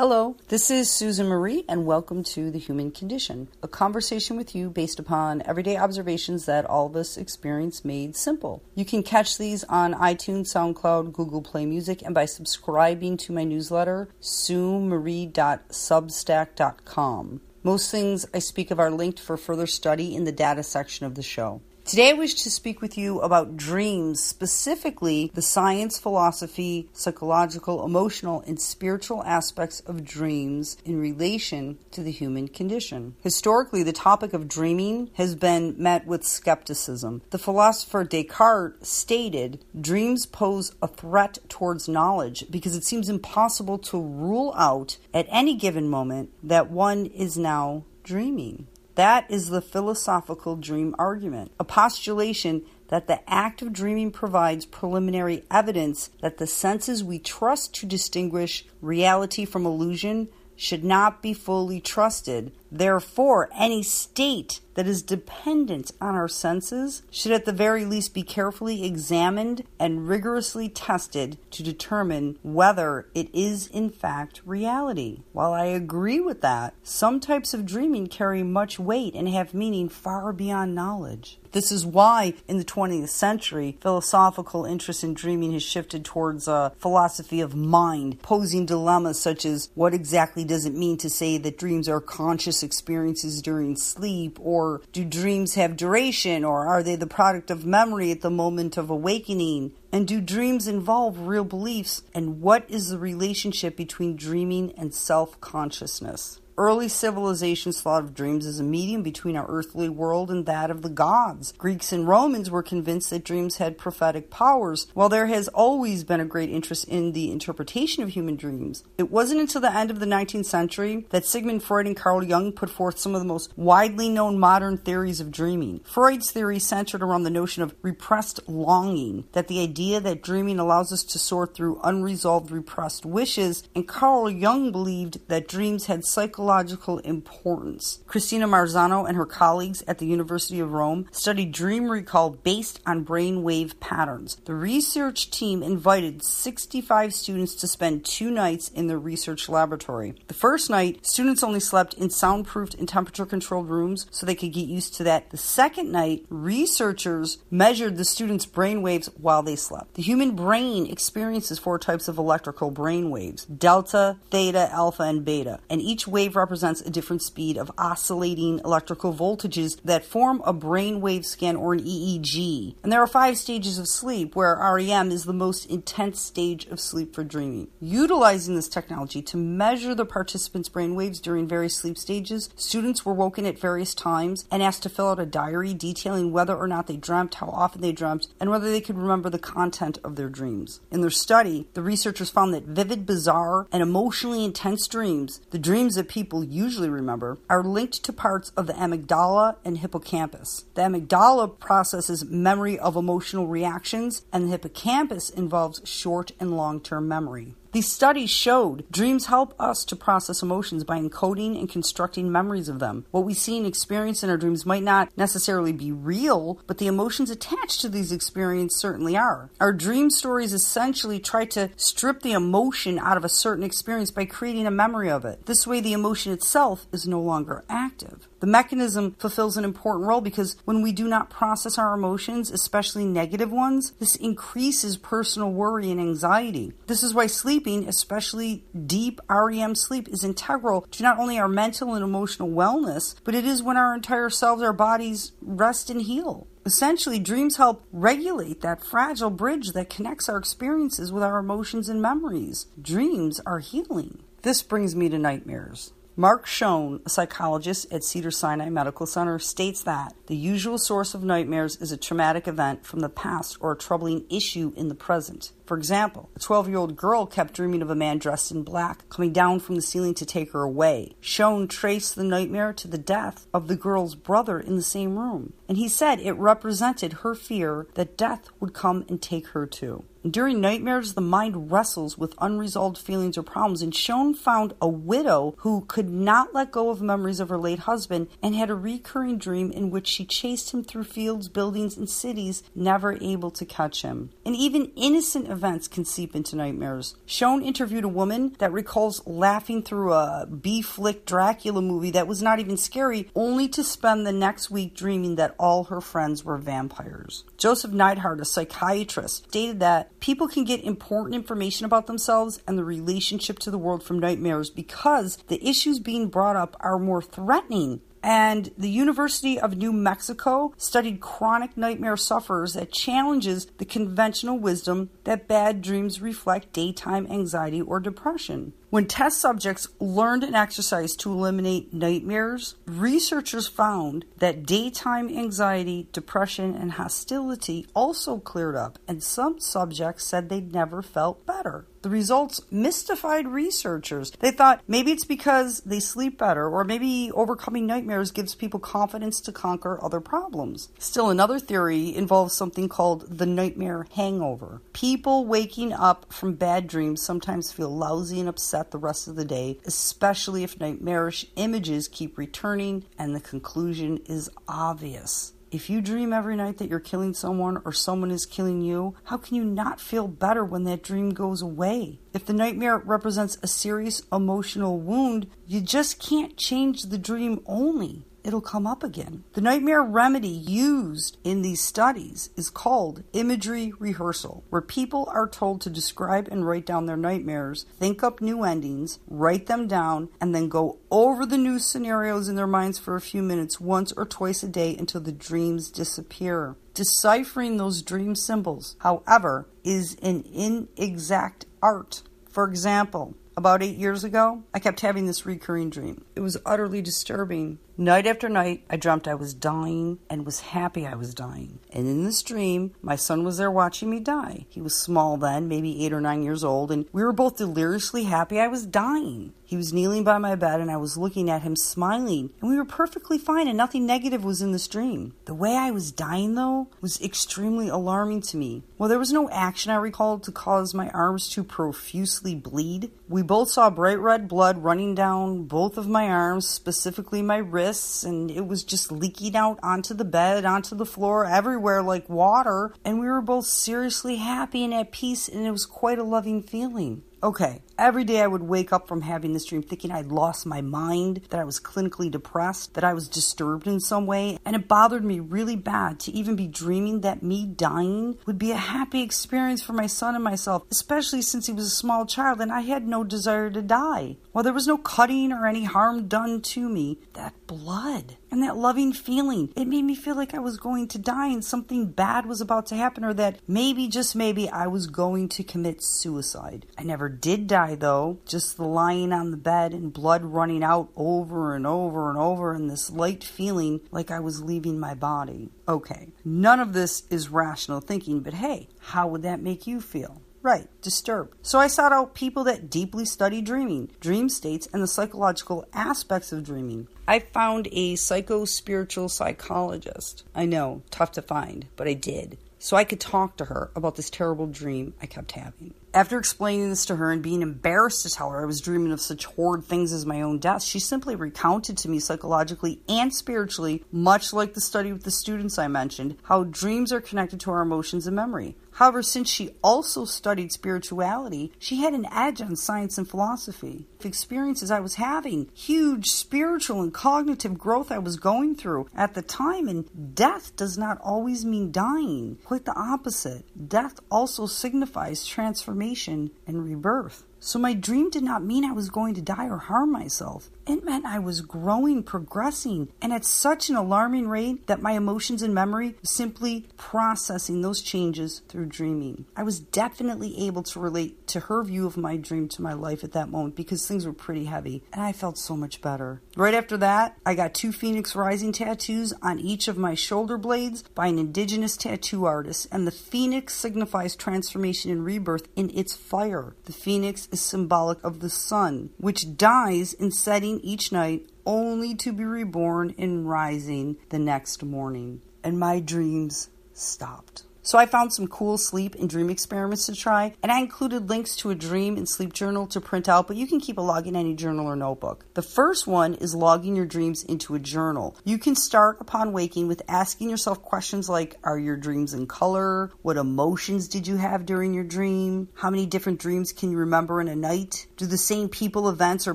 Hello, this is Susan Marie, and welcome to The Human Condition, a conversation with you based upon everyday observations that all of us experience made simple. You can catch these on iTunes, SoundCloud, Google Play Music, and by subscribing to my newsletter, suemarie.substack.com. Most things I speak of are linked for further study in the data section of the show. Today, I wish to speak with you about dreams, specifically the science, philosophy, psychological, emotional, and spiritual aspects of dreams in relation to the human condition. Historically, the topic of dreaming has been met with skepticism. The philosopher Descartes stated dreams pose a threat towards knowledge because it seems impossible to rule out at any given moment that one is now dreaming. That is the philosophical dream argument, a postulation that the act of dreaming provides preliminary evidence that the senses we trust to distinguish reality from illusion should not be fully trusted. Therefore, any state that is dependent on our senses should at the very least be carefully examined and rigorously tested to determine whether it is in fact reality. While I agree with that, some types of dreaming carry much weight and have meaning far beyond knowledge. This is why, in the 20th century, philosophical interest in dreaming has shifted towards a philosophy of mind, posing dilemmas such as what exactly does it mean to say that dreams are conscious experiences during sleep or do dreams have duration? Or are they the product of memory at the moment of awakening? And do dreams involve real beliefs? And what is the relationship between dreaming and self consciousness? Early civilizations thought of dreams as a medium between our earthly world and that of the gods. Greeks and Romans were convinced that dreams had prophetic powers. While there has always been a great interest in the interpretation of human dreams, it wasn't until the end of the 19th century that Sigmund Freud and Carl Jung put forth some of the most widely known modern theories of dreaming. Freud's theory centered around the notion of repressed longing, that the idea that dreaming allows us to sort through unresolved repressed wishes, and Carl Jung believed that dreams had psychological psychological importance. Cristina Marzano and her colleagues at the University of Rome studied dream recall based on brain wave patterns. The research team invited 65 students to spend two nights in the research laboratory. The first night, students only slept in soundproofed and temperature controlled rooms so they could get used to that. The second night, researchers measured the students' brain waves while they slept. The human brain experiences four types of electrical brain waves delta, theta, alpha, and beta, and each wave represents a different speed of oscillating electrical voltages that form a brainwave scan or an EEG. And there are five stages of sleep, where REM is the most intense stage of sleep for dreaming. Utilizing this technology to measure the participants' brainwaves during various sleep stages, students were woken at various times and asked to fill out a diary detailing whether or not they dreamt, how often they dreamt, and whether they could remember the content of their dreams. In their study, the researchers found that vivid, bizarre, and emotionally intense dreams, the dreams that people people usually remember, are linked to parts of the amygdala and hippocampus. The amygdala processes memory of emotional reactions, and the hippocampus involves short and long term memory. These studies showed dreams help us to process emotions by encoding and constructing memories of them. What we see and experience in our dreams might not necessarily be real, but the emotions attached to these experiences certainly are. Our dream stories essentially try to strip the emotion out of a certain experience by creating a memory of it. This way, the emotion itself is no longer active. The mechanism fulfills an important role because when we do not process our emotions, especially negative ones, this increases personal worry and anxiety. This is why sleeping, especially deep REM sleep, is integral to not only our mental and emotional wellness, but it is when our entire selves, our bodies rest and heal. Essentially, dreams help regulate that fragile bridge that connects our experiences with our emotions and memories. Dreams are healing. This brings me to nightmares. Mark Schoen, a psychologist at Cedar Sinai Medical Center, states that the usual source of nightmares is a traumatic event from the past or a troubling issue in the present. For example, a 12 year old girl kept dreaming of a man dressed in black coming down from the ceiling to take her away. Schoen traced the nightmare to the death of the girl's brother in the same room, and he said it represented her fear that death would come and take her too. During nightmares, the mind wrestles with unresolved feelings or problems, and Schoen found a widow who could not let go of memories of her late husband and had a recurring dream in which she chased him through fields, buildings, and cities, never able to catch him. And even innocent events can seep into nightmares. Schoen interviewed a woman that recalls laughing through a B flick Dracula movie that was not even scary, only to spend the next week dreaming that all her friends were vampires. Joseph Neidhardt, a psychiatrist, stated that people can get important information about themselves and the relationship to the world from nightmares because the issues being brought up are more threatening and the University of New Mexico studied chronic nightmare sufferers that challenges the conventional wisdom that bad dreams reflect daytime anxiety or depression. When test subjects learned an exercise to eliminate nightmares, researchers found that daytime anxiety, depression, and hostility also cleared up, and some subjects said they'd never felt better. The results mystified researchers. They thought maybe it's because they sleep better, or maybe overcoming nightmares gives people confidence to conquer other problems. Still, another theory involves something called the nightmare hangover. People waking up from bad dreams sometimes feel lousy and upset the rest of the day, especially if nightmarish images keep returning and the conclusion is obvious. If you dream every night that you're killing someone or someone is killing you, how can you not feel better when that dream goes away? If the nightmare represents a serious emotional wound, you just can't change the dream only it'll come up again. The nightmare remedy used in these studies is called imagery rehearsal, where people are told to describe and write down their nightmares, think up new endings, write them down, and then go over the new scenarios in their minds for a few minutes once or twice a day until the dreams disappear. Deciphering those dream symbols, however, is an inexact art. For example, about eight years ago, I kept having this recurring dream. It was utterly disturbing Night after night, I dreamt I was dying and was happy I was dying. And in this dream, my son was there watching me die. He was small then, maybe eight or nine years old, and we were both deliriously happy I was dying. He was kneeling by my bed and I was looking at him smiling, and we were perfectly fine and nothing negative was in this dream. The way I was dying, though, was extremely alarming to me. Well, there was no action I recalled to cause my arms to profusely bleed. We both saw bright red blood running down both of my arms, specifically my wrists, and it was just leaking out onto the bed, onto the floor, everywhere like water. And we were both seriously happy and at peace, and it was quite a loving feeling. Okay, every day I would wake up from having this dream thinking I'd lost my mind, that I was clinically depressed, that I was disturbed in some way, and it bothered me really bad to even be dreaming that me dying would be a happy experience for my son and myself, especially since he was a small child and I had no desire to die. While there was no cutting or any harm done to me, that blood and that loving feeling, it made me feel like I was going to die and something bad was about to happen, or that maybe, just maybe, I was going to commit suicide. I never did die though, just lying on the bed and blood running out over and over and over, and this light feeling like I was leaving my body. Okay, none of this is rational thinking, but hey, how would that make you feel? Right, disturbed. So I sought out people that deeply study dreaming, dream states, and the psychological aspects of dreaming. I found a psycho spiritual psychologist. I know, tough to find, but I did. So I could talk to her about this terrible dream I kept having. After explaining this to her and being embarrassed to tell her I was dreaming of such horrid things as my own death, she simply recounted to me psychologically and spiritually, much like the study with the students I mentioned, how dreams are connected to our emotions and memory. However, since she also studied spirituality, she had an edge on science and philosophy. The experiences I was having, huge spiritual and cognitive growth I was going through at the time, and death does not always mean dying. Quite the opposite. Death also signifies transformation and rebirth. So my dream did not mean I was going to die or harm myself. It meant I was growing, progressing, and at such an alarming rate that my emotions and memory simply processing those changes through dreaming. I was definitely able to relate to her view of my dream to my life at that moment because things were pretty heavy and I felt so much better. Right after that, I got two Phoenix Rising tattoos on each of my shoulder blades by an indigenous tattoo artist, and the phoenix signifies transformation and rebirth in its fire. The phoenix is symbolic of the sun, which dies in setting each night only to be reborn in rising the next morning. And my dreams stopped. So I found some cool sleep and dream experiments to try, and I included links to a dream and sleep journal to print out, but you can keep a log in any journal or notebook. The first one is logging your dreams into a journal. You can start upon waking with asking yourself questions like Are your dreams in color? What emotions did you have during your dream? How many different dreams can you remember in a night? Do the same people, events, or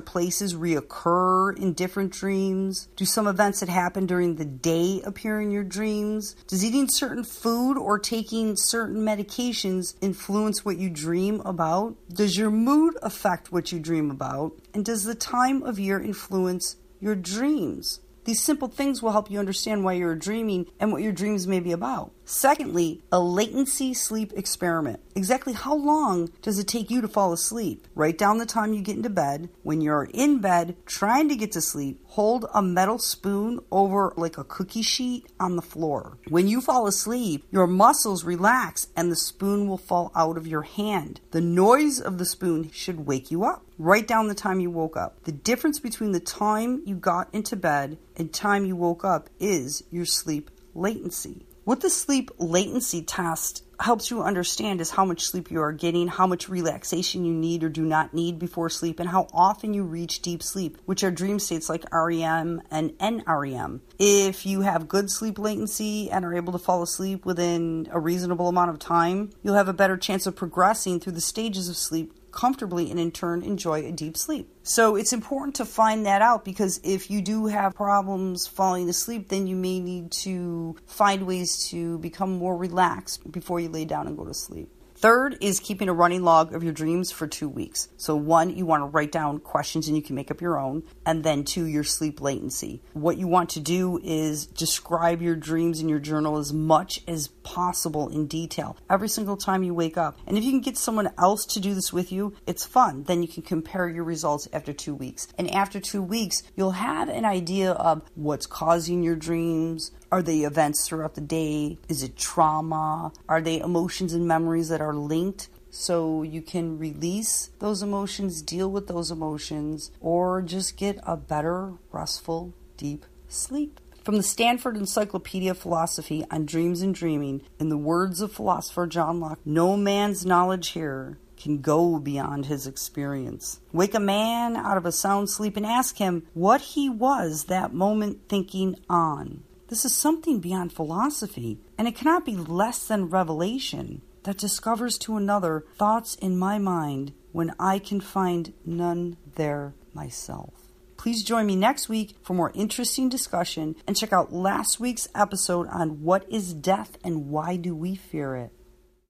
places reoccur in different dreams? Do some events that happen during the day appear in your dreams? Does eating certain food or taking taking certain medications influence what you dream about? Does your mood affect what you dream about? And does the time of year influence your dreams? These simple things will help you understand why you're dreaming and what your dreams may be about. Secondly, a latency sleep experiment. Exactly how long does it take you to fall asleep? Write down the time you get into bed. When you're in bed trying to get to sleep, hold a metal spoon over like a cookie sheet on the floor. When you fall asleep, your muscles relax and the spoon will fall out of your hand. The noise of the spoon should wake you up. Write down the time you woke up. The difference between the time you got into bed and time you woke up is your sleep latency. What the sleep latency test helps you understand is how much sleep you are getting, how much relaxation you need or do not need before sleep, and how often you reach deep sleep, which are dream states like REM and NREM. If you have good sleep latency and are able to fall asleep within a reasonable amount of time, you'll have a better chance of progressing through the stages of sleep comfortably and in turn enjoy a deep sleep. So it's important to find that out because if you do have problems falling asleep, then you may need to find ways to become more relaxed before you lay down and go to sleep. Third is keeping a running log of your dreams for two weeks. So, one, you want to write down questions and you can make up your own. And then, two, your sleep latency. What you want to do is describe your dreams in your journal as much as possible in detail every single time you wake up. And if you can get someone else to do this with you, it's fun. Then you can compare your results after two weeks. And after two weeks, you'll have an idea of what's causing your dreams, are they events throughout the day? Is it trauma? Are they emotions and memories that are linked? So you can release those emotions, deal with those emotions, or just get a better, restful, deep sleep. From the Stanford Encyclopedia of Philosophy on Dreams and Dreaming, in the words of philosopher John Locke, no man's knowledge here can go beyond his experience. Wake a man out of a sound sleep and ask him what he was that moment thinking on. This is something beyond philosophy, and it cannot be less than revelation that discovers to another thoughts in my mind when I can find none there myself. Please join me next week for more interesting discussion and check out last week's episode on what is death and why do we fear it.